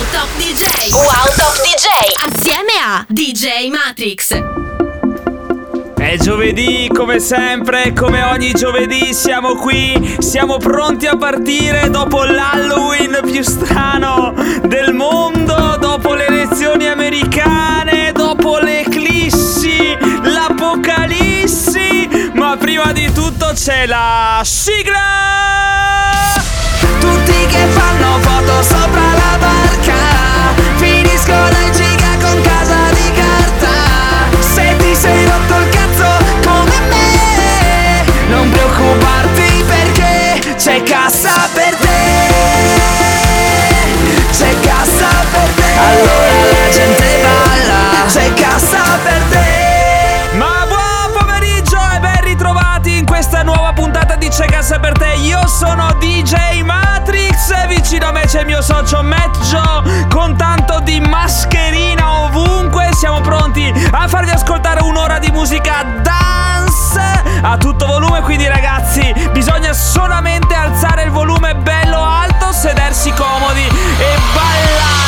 Wow Top DJ. Wow Top DJ. Assieme a DJ Matrix. È giovedì, come sempre, come ogni giovedì siamo qui, siamo pronti a partire dopo l'Halloween più strano del mondo, dopo le elezioni americane, dopo l'eclissi, l'apocalissi, ma prima di tutto c'è la sigla! Tutti che fanno foto sopra la barca Finiscono in giga con casa di carta. Se ti sei rotto il cazzo come me Non preoccuparti perché c'è cassa per te. C'è cassa per te. Allora. La gente balla. C'è cassa per te. Ma buon pomeriggio e ben ritrovati in questa nuova puntata di C'è Cassa per te. Io sono il mio socio Metjo con tanto di mascherina ovunque. Siamo pronti a farvi ascoltare un'ora di musica dance a tutto volume. Quindi ragazzi, bisogna solamente alzare il volume bello alto, sedersi comodi e ballare.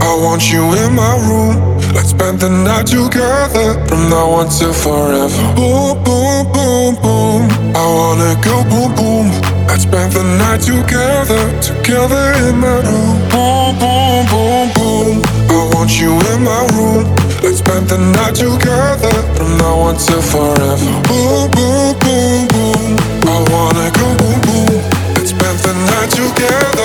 I want you in my room. Let's spend the night together from now on till forever. Boom, boom, boom, boom. I wanna go boom, boom. Let's spend the night together, together in my room. Boom, boom, boom, boom. I want you in my room. Let's spend the night together from now on till forever. Boom, boom, boom, boom. I wanna go boom, boom. Let's spend the night together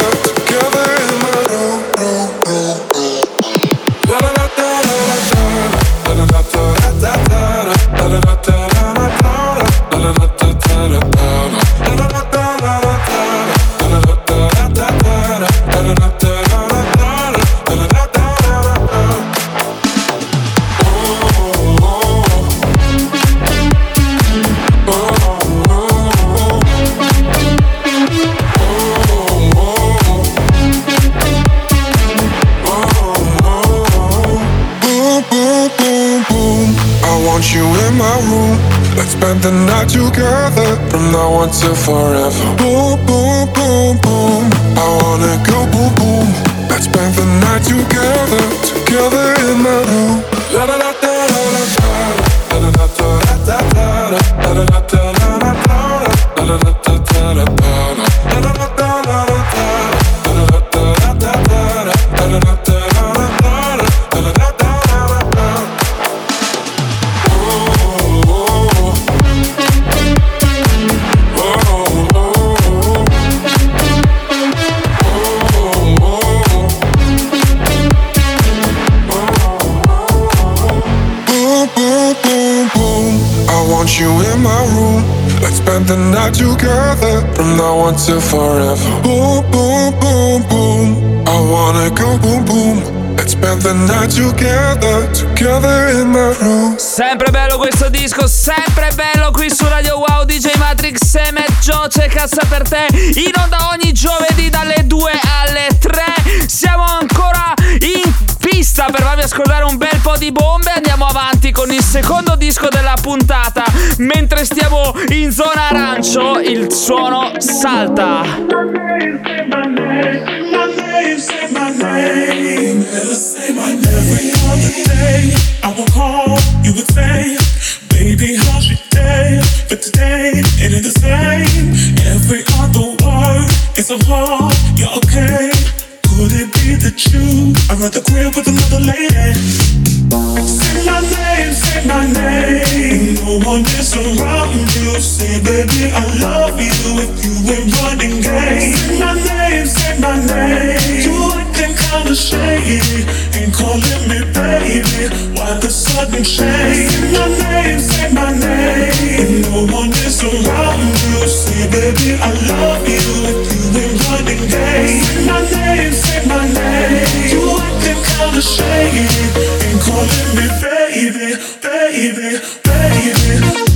want you in my room. Let's spend the night together from now on forever. Boom, boom, boom, boom. I wanna go boom, boom. Let's spend the night together, together in my room. Sempre bello questo disco, sempre bello qui su Radio Wow DJ Matrix e Joe c'è cassa per te in onda ogni giovedì dalle 2 alle 3 siamo per farvi ascoltare un bel po' di bombe andiamo avanti con il secondo disco della puntata mentre stiamo in zona arancio il suono salta Baby, how's your day? But today, it ain't the same. Every other word is a hard, you're okay. Are at the crib with another lady? Say my name, say my name. No one is around you. Say, baby, I love you if you ain't running game. Say my name, say my name. You kinda shady. Ain't calling me baby. Why the sudden change? Say my name, say my name. No one is around you. Say, baby, I love you running game. Say my name, say my name. You kinda shady. Ain't calling me baby, baby, baby,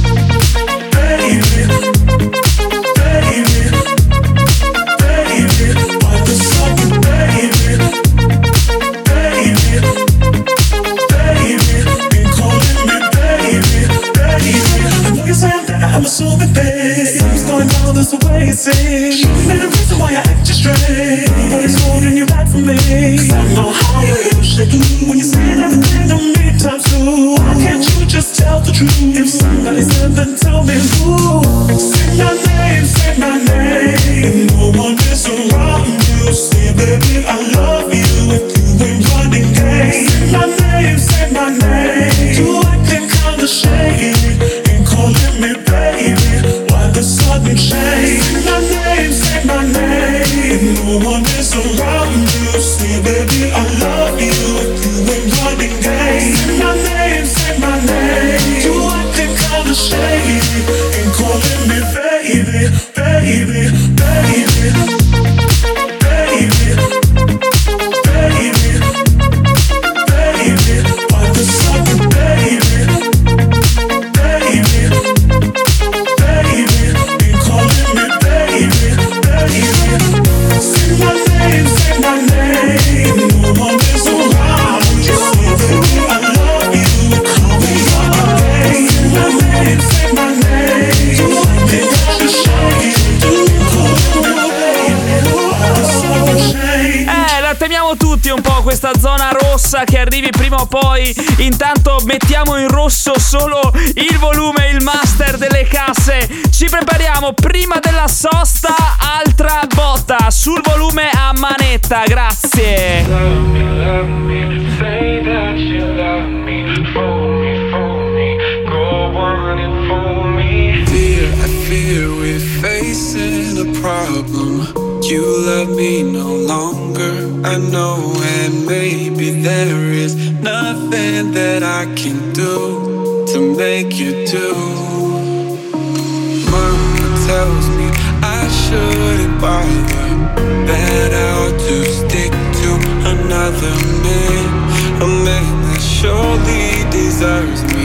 un po' questa zona rossa che arrivi prima o poi. Intanto mettiamo in rosso solo il volume, il master delle casse. Ci prepariamo prima della sosta al Un'altra botta sul volume a manetta, grazie. Love me, You love me no longer, I know, and maybe there is nothing that I can do to make you do. Mama tells shouldn't bother. Better to stick to another man, a man that surely deserves me.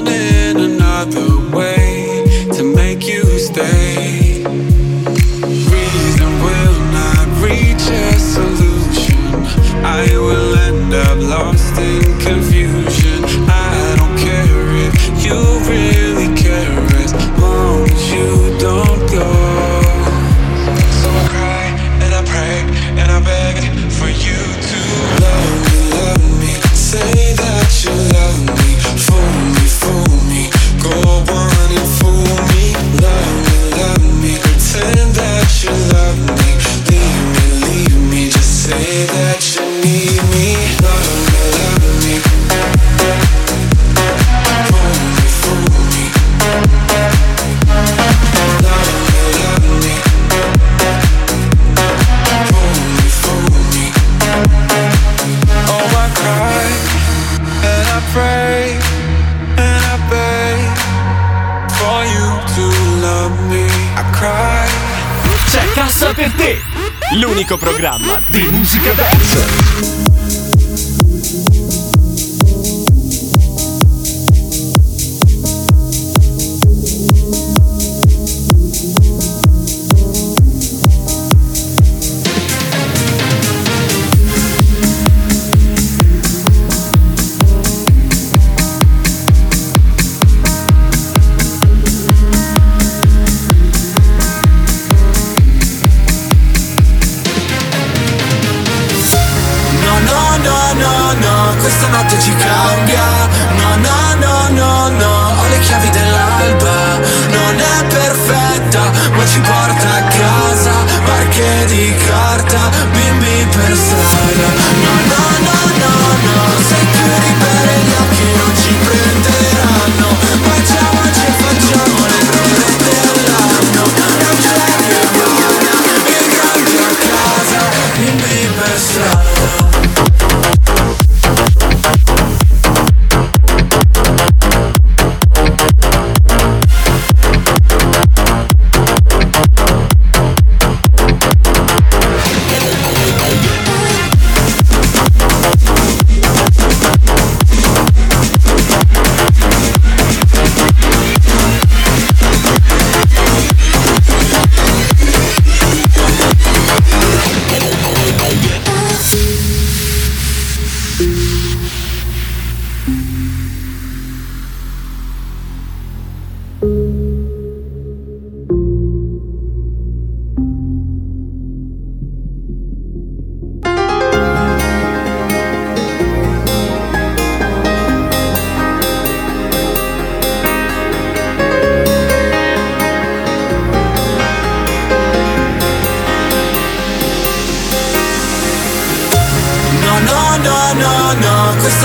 I will programma di musica da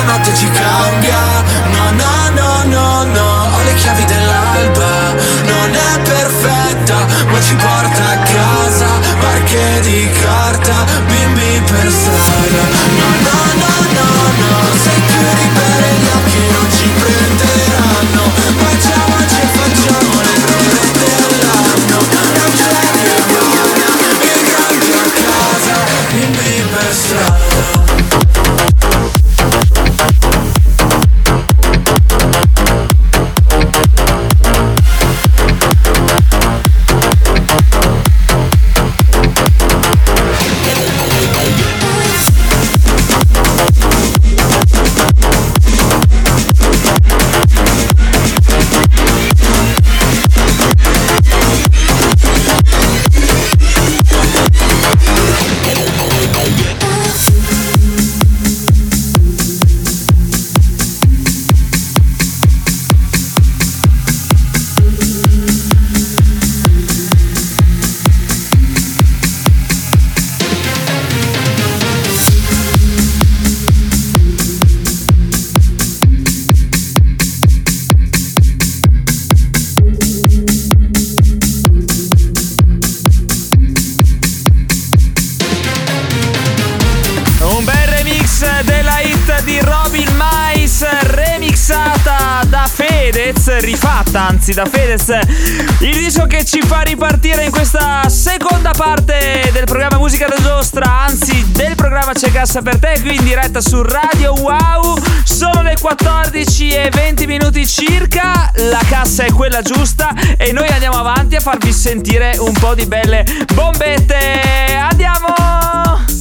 notte ci cambia. No, no, no, no, no. Ho le chiavi dell'alba. Non è perfetta Ma ci porta a casa. Barche di carta Bimbi per strada no, no, Fedez, rifatta anzi da Fedez, il disco che ci fa ripartire in questa seconda parte del programma Musica da Giostra, anzi del programma C'è Cassa per te, qui in diretta su Radio Wow, sono le 14 e 20 minuti circa, la cassa è quella giusta e noi andiamo avanti a farvi sentire un po' di belle bombette, andiamo!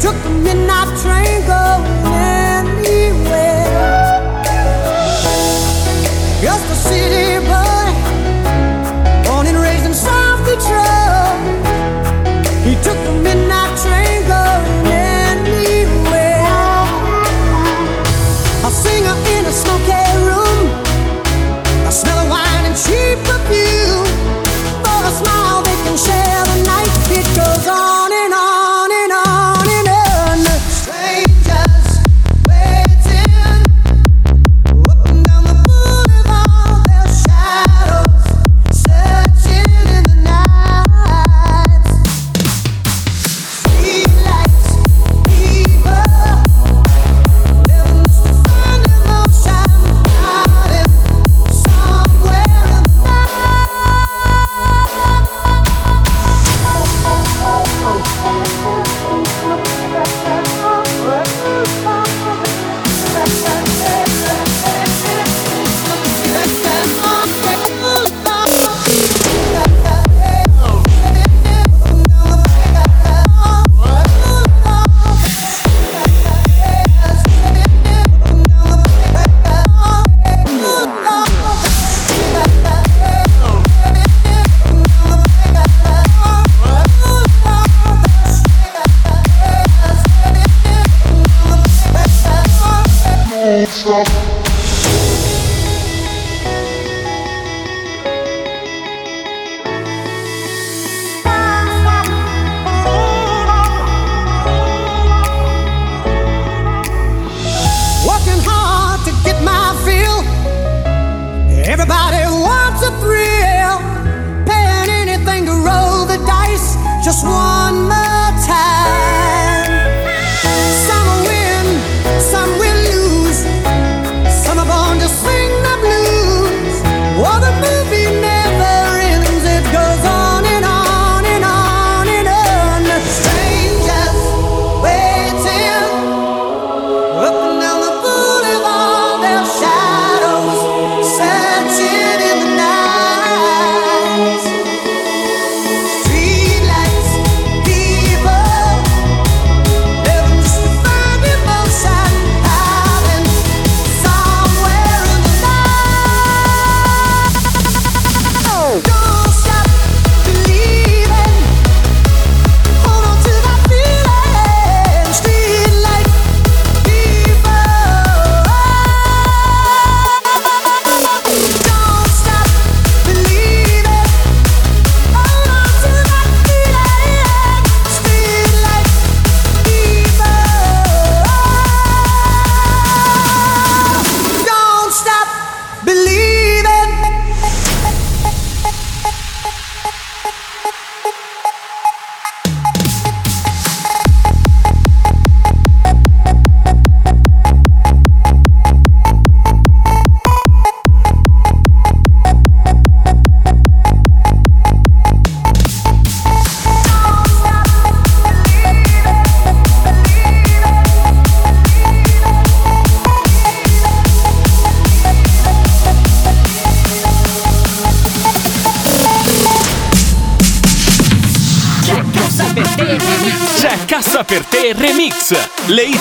Took the midnight train going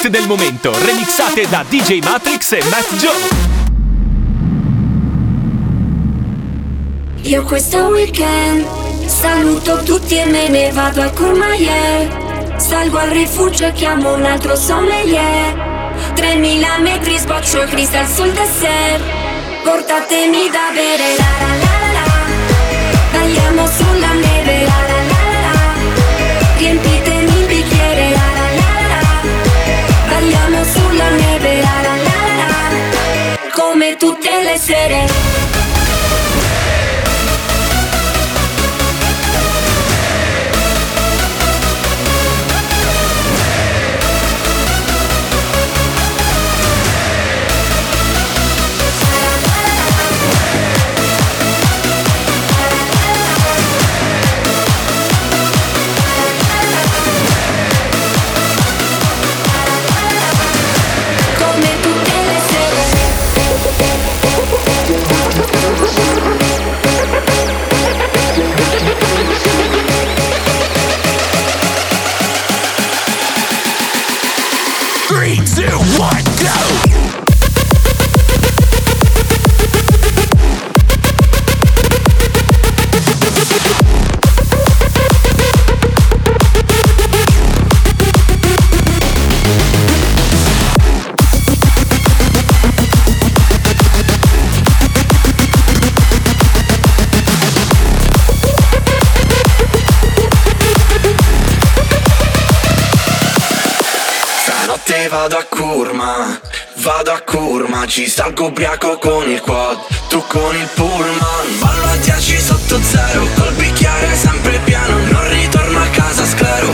del momento remixate da DJ Matrix e Matt Joe. Io questo weekend saluto tutti e me ne vado a Courmayeur. Salgo al rifugio e chiamo un altro sommelier. 3000 metri sboccio il cristal sul dessert. Portatemi da bere la la la la Balliamo sulla tutte le sere Stanotte vado a Curma, vado a Curma Ci salgo ubriaco con il quad, tu con il pullman. Ballo a 10 sotto zero, col bicchiere sempre pieno Non ritorno a casa sclero,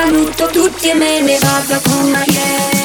saluto tutti e me ne vado a Courmayeur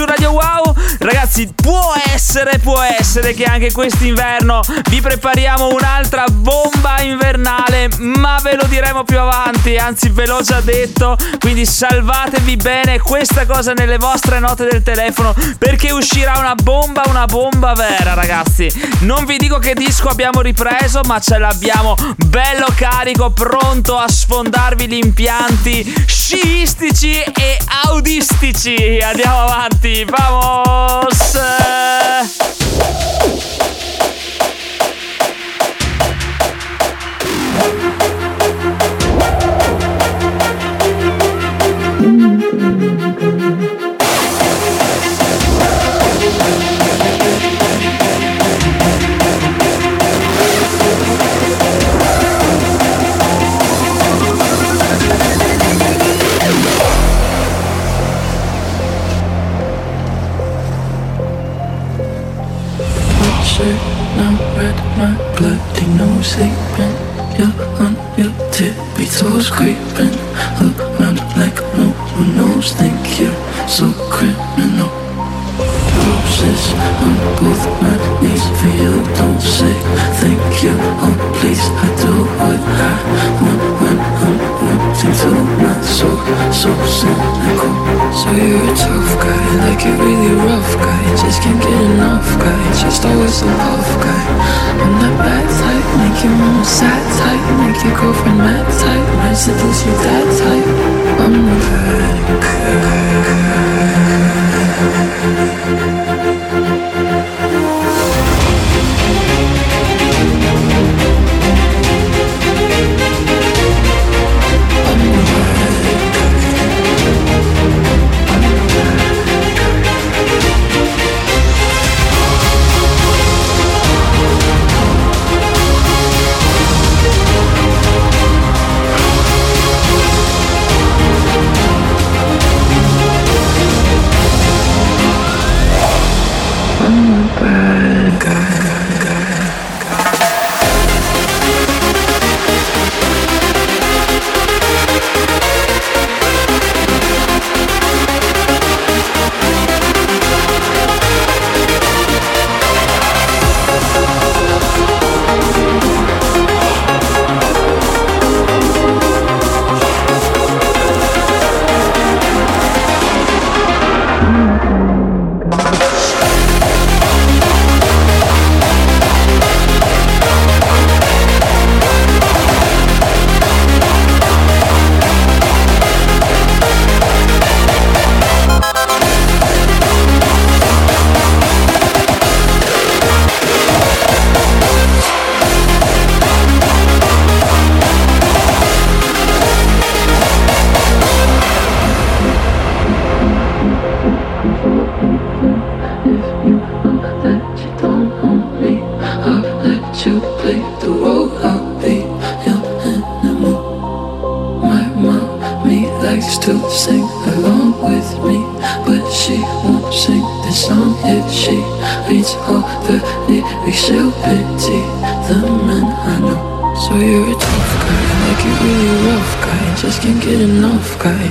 su Radio Wow. Ragazzi, può essere, può essere che anche quest'inverno vi prepariamo un'altra bomba invernale, ma ve lo diremo più avanti, anzi ve l'ho già detto, quindi salvatevi bene questa cosa nelle vostre note del telefono perché uscirà una bomba, una bomba vera, ragazzi. Non vi dico che disco abbiamo ripreso, ma ce l'abbiamo bello carico, pronto a sfondarvi gli impianti sciistici e audistici. Andiamo avanti, vamos! Yeah. Nose sleeping. You're on your tippy toes creeping around like no one knows. Think you're so criminal. Roses on both my knees for you. Don't say thank you. Oh please, I do what I want when I'm wanting to. Not so so cynical. So you're a tough guy, like a really rough guy. Just can't get enough guy. Just always a puff guy. I'm that bad type, sad type, make your girlfriend mad type, might seduce your dad type. I'm the bad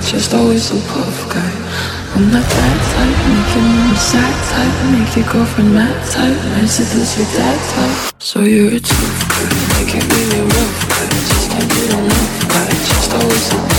just always a puff guy. I'm not that type, make your mom sad type, make your girlfriend mad type, might seduce your dad type. So you're a tough guy, make it really rough guy, just can't get enough guy, just always a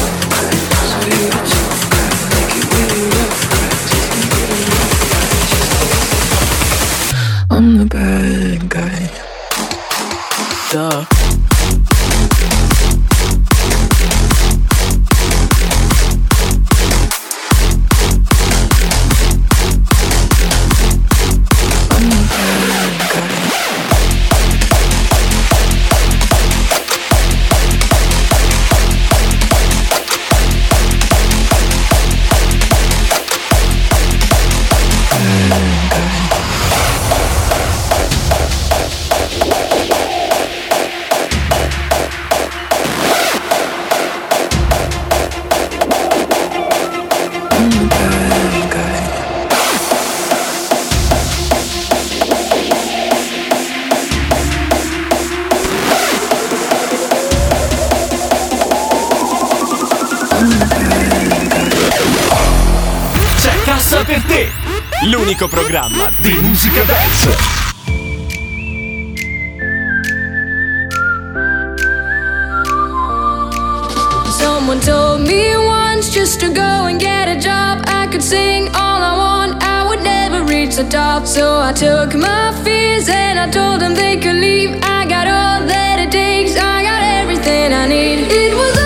l'unico programma di musica dance. Someone told me once just to go and get a job. I could sing all I want, I would never reach the top. So I took my fears and I told them they could leave. I got all that it takes, I got everything I need. It was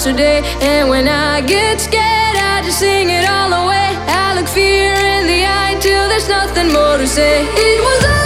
today. And when I get scared, I just sing it all away. I look fear in the eye till there's nothing more to say. It was.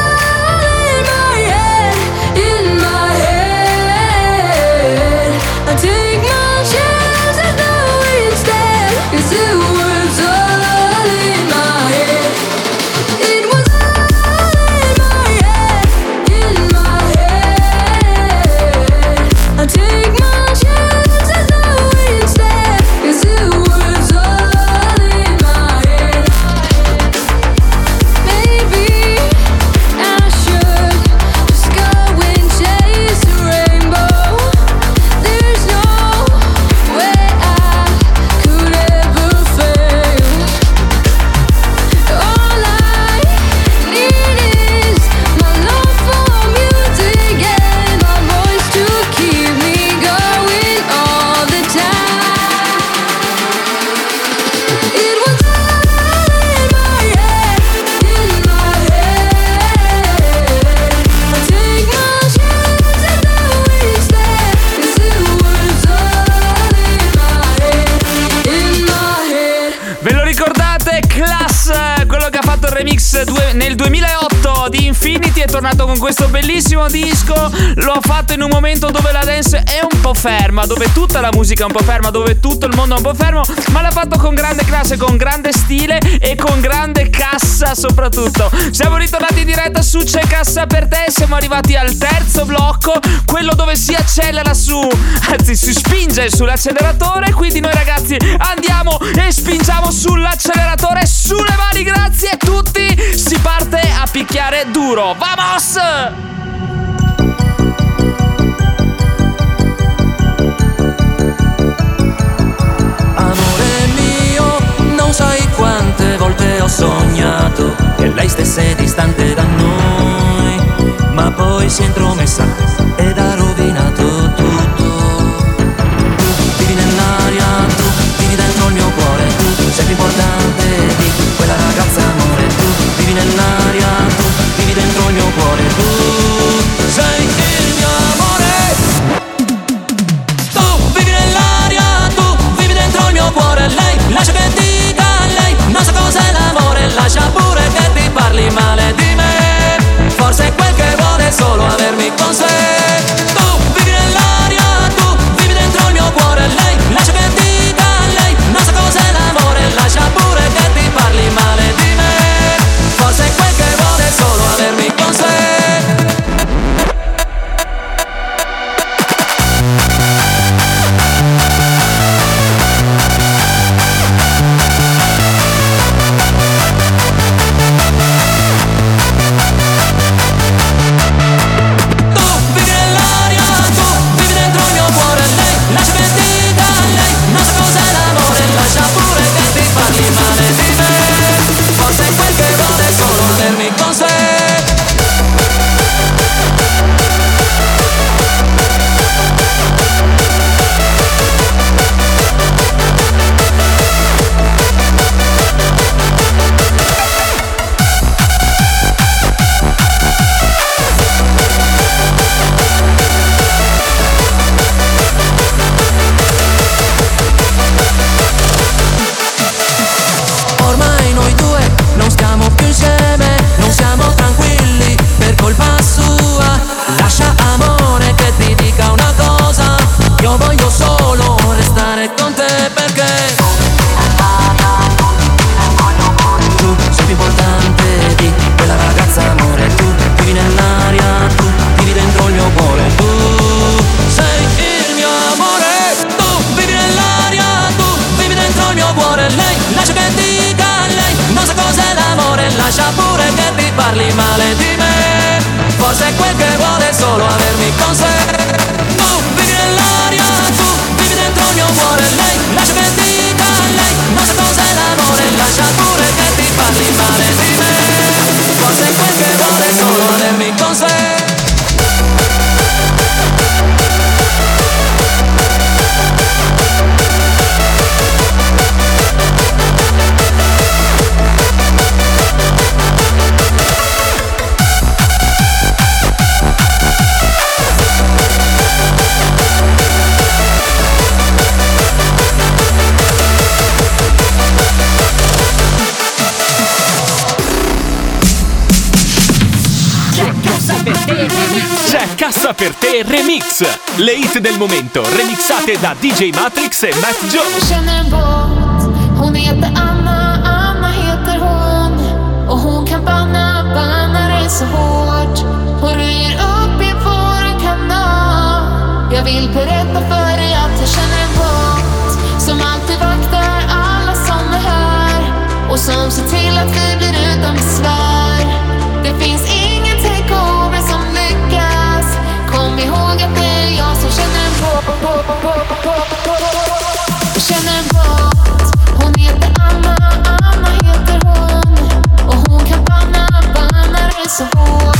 Bellissimo disco. Lo ha fatto in un momento dove la dance è un po' ferma, dove tutta la musica è un po' ferma, dove tutto il mondo è un po' fermo, ma l'ha fatto con grande classe, con grande stile e con grande cassa soprattutto. Siamo ritornati in diretta su C'è Cassa per te, siamo arrivati al terzo blocco, quello dove si accelera su, anzi si spinge sull'acceleratore, quindi noi ragazzi andiamo e spingiamo sull'acceleratore, sulle mani, grazie, tutti, si parte a picchiare duro. Vamos! Sai quante volte ho sognato che lei stesse distante da noi, ma poi si è intromessa ed ha rovinato tutto. Tu vivi nell'aria, tu vivi dentro il mio cuore, tu sei più importante Le hit del momento remixate da DJ Matrix e Matt Jones. känner en båt Hon heter Anna, Anna heter hon. Och hon kan banna, banna dig så hårt. Hon röjer upp i våran kanal. Jag vill berätta för dig att jag känner en båt Som alltid vaktar alla som är här. Och som ser till att vi blir utan besvär. Det finns so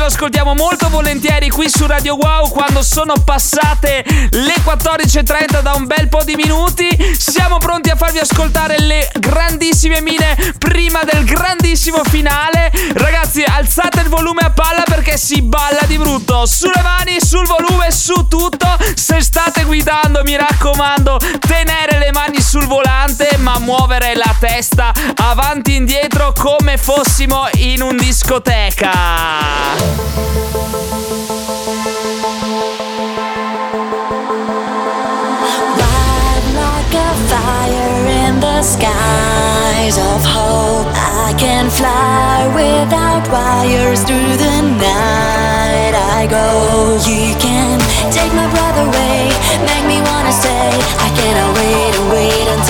lo ascoltiamo molto volentieri qui su Radio Wow quando sono passate le 14.30 da un bel po' di minuti. Siamo pronti a farvi ascoltare le grandissime mine prima del grandissimo finale. Ragazzi, alzate il volume a palla perché si balla di brutto. Sulle mani, sul volume, su tutto. Se state guidando, mi raccomando, tenere le mani sul volante, ma muovere la testa avanti e indietro come fossimo in un discoteca. Like a fire in the skies of hope. I can fly without wires through the night. I go. You can take my breath away, make me wanna stay. I cannot wait and wait until.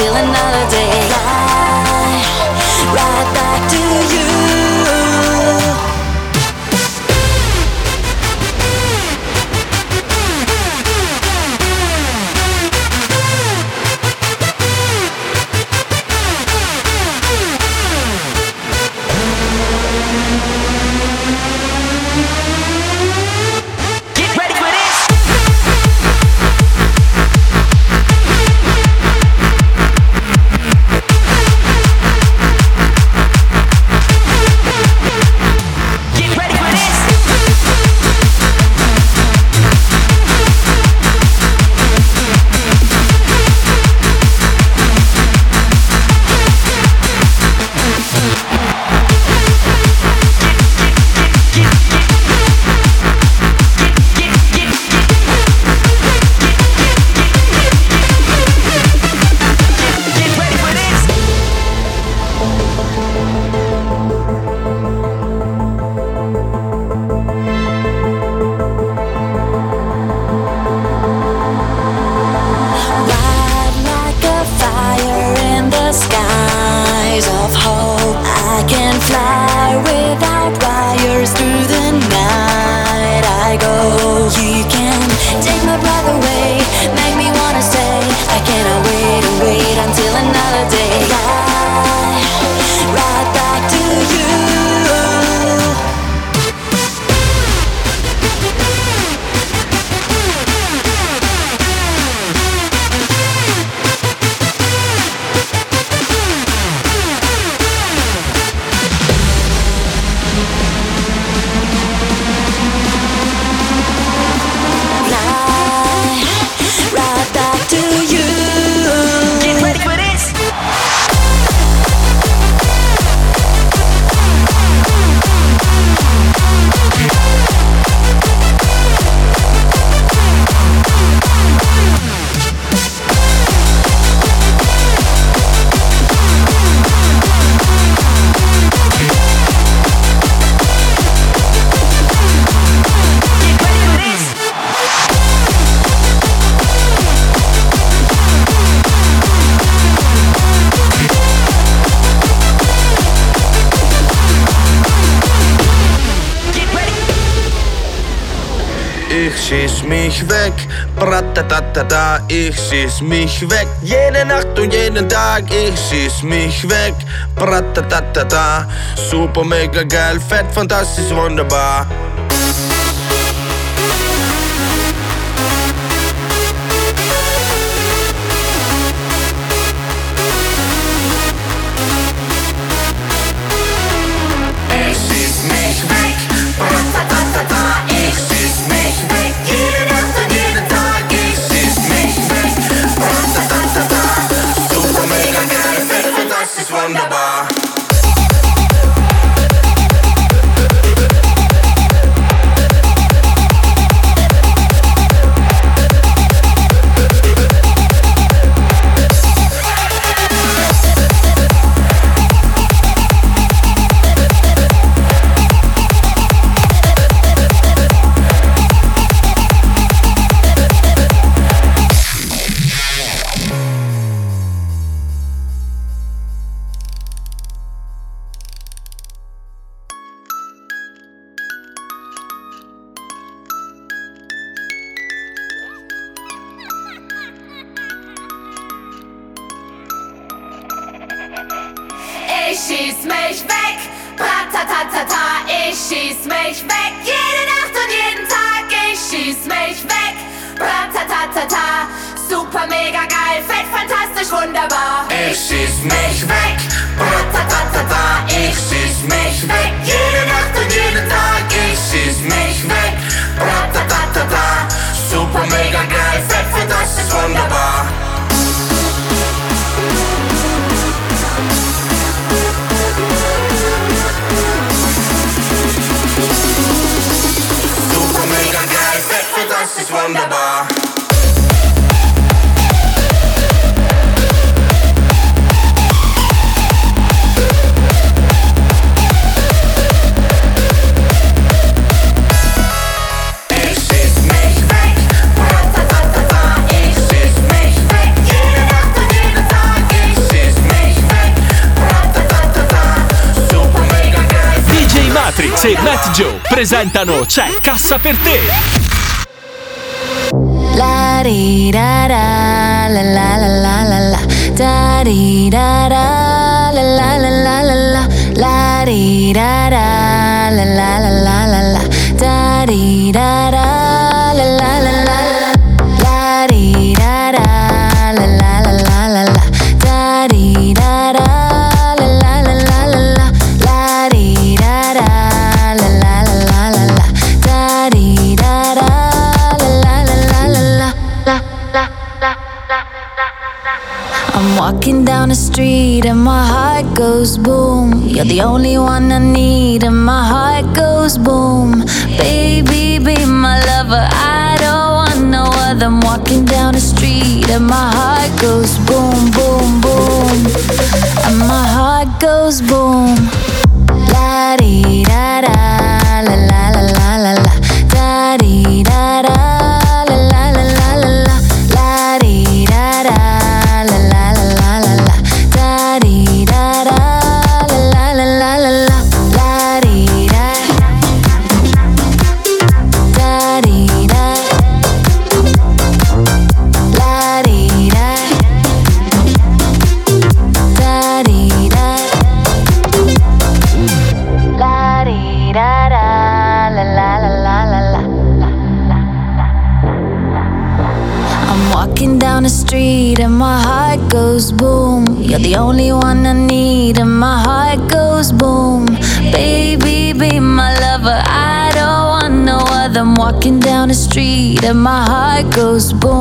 schieß mich weg. Jede Nacht und jeden Tag, ich schieß mich weg. Bratatata, super mega geil, fett, fantastisch, wunderbar. Alex e Matt Joe presentano C'è Cassa per te! La, ri, ra, ra, la, la. I'm walking down the street and my heart goes boom. You're the only one I need and my heart goes boom. Baby, be my lover. I don't want no other. I'm walking down the street and my heart goes boom, boom, boom. And my heart goes boom. La di da da, la la la la la la, da di da da. the only one I need, and my heart goes boom. Baby, be my lover. I don't want no other. I'm walking down the street, and my heart goes boom.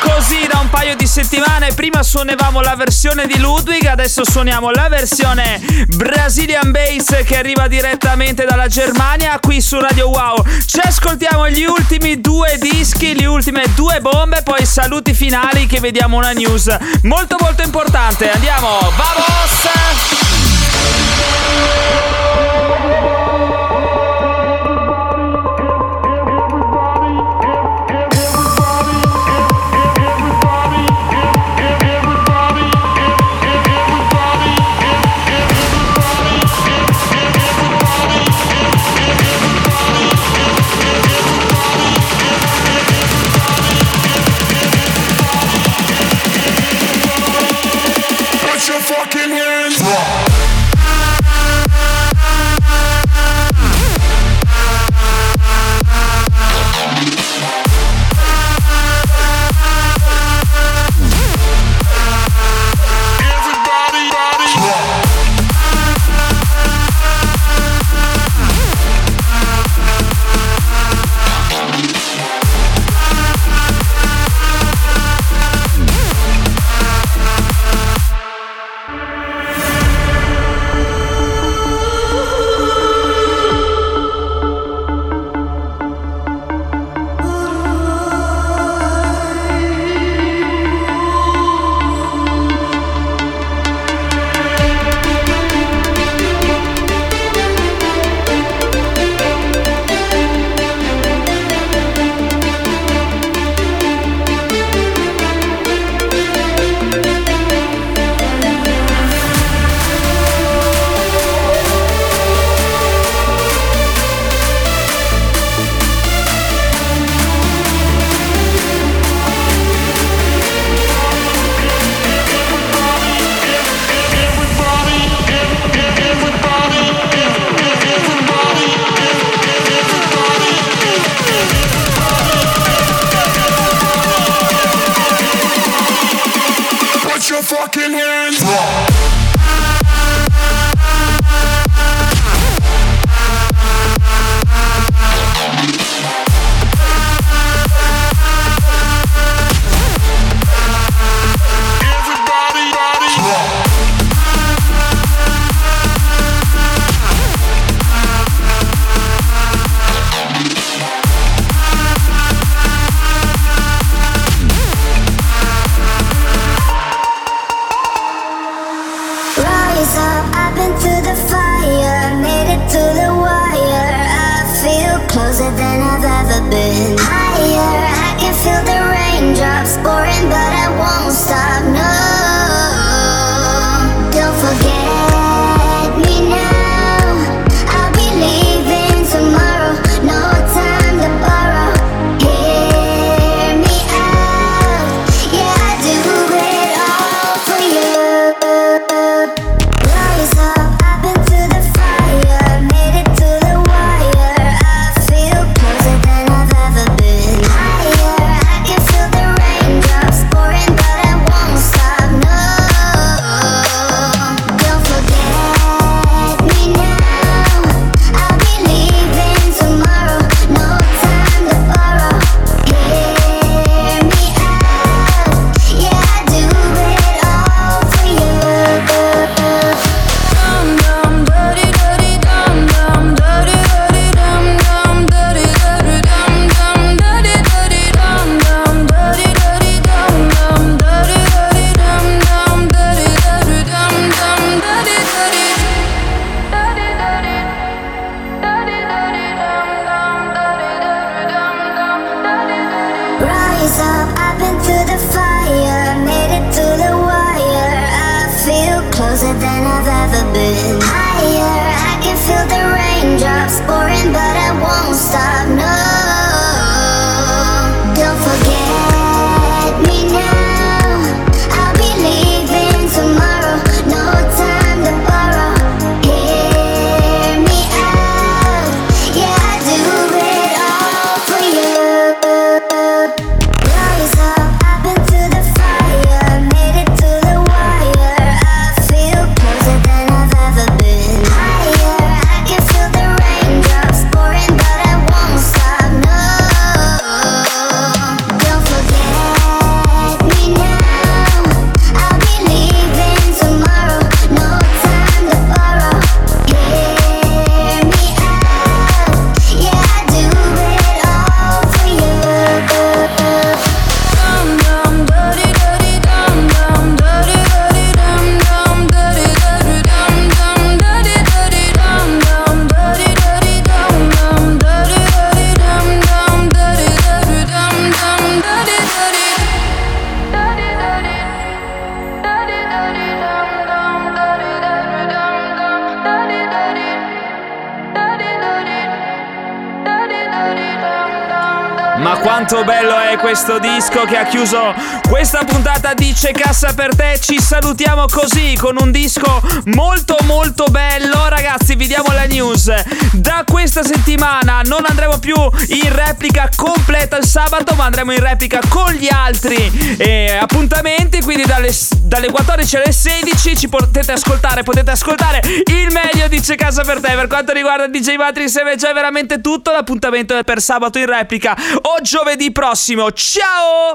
così da un paio di settimane. Prima suonavamo la versione di Ludwig, adesso suoniamo la versione Brazilian Bass che arriva direttamente dalla Germania qui su Radio Wow. Ci ascoltiamo gli ultimi due dischi, le ultime due bombe, poi saluti finali che vediamo una news molto molto importante. Andiamo, vamos! Che ha chiuso questa puntata di C'è Cassa per te. Ci salutiamo così con un disco molto molto bello. Ragazzi, vi diamo la news. Da questa settimana non andremo più in replica completa il sabato, ma andremo in replica con gli altri eh, appuntamenti. Quindi dalle, dalle 14 alle 16 ci potete ascoltare, potete ascoltare il meglio di C'è Casa per te. Per quanto riguarda DJ Matrix è veramente tutto. L'appuntamento è per sabato in replica o giovedì prossimo. Ciao!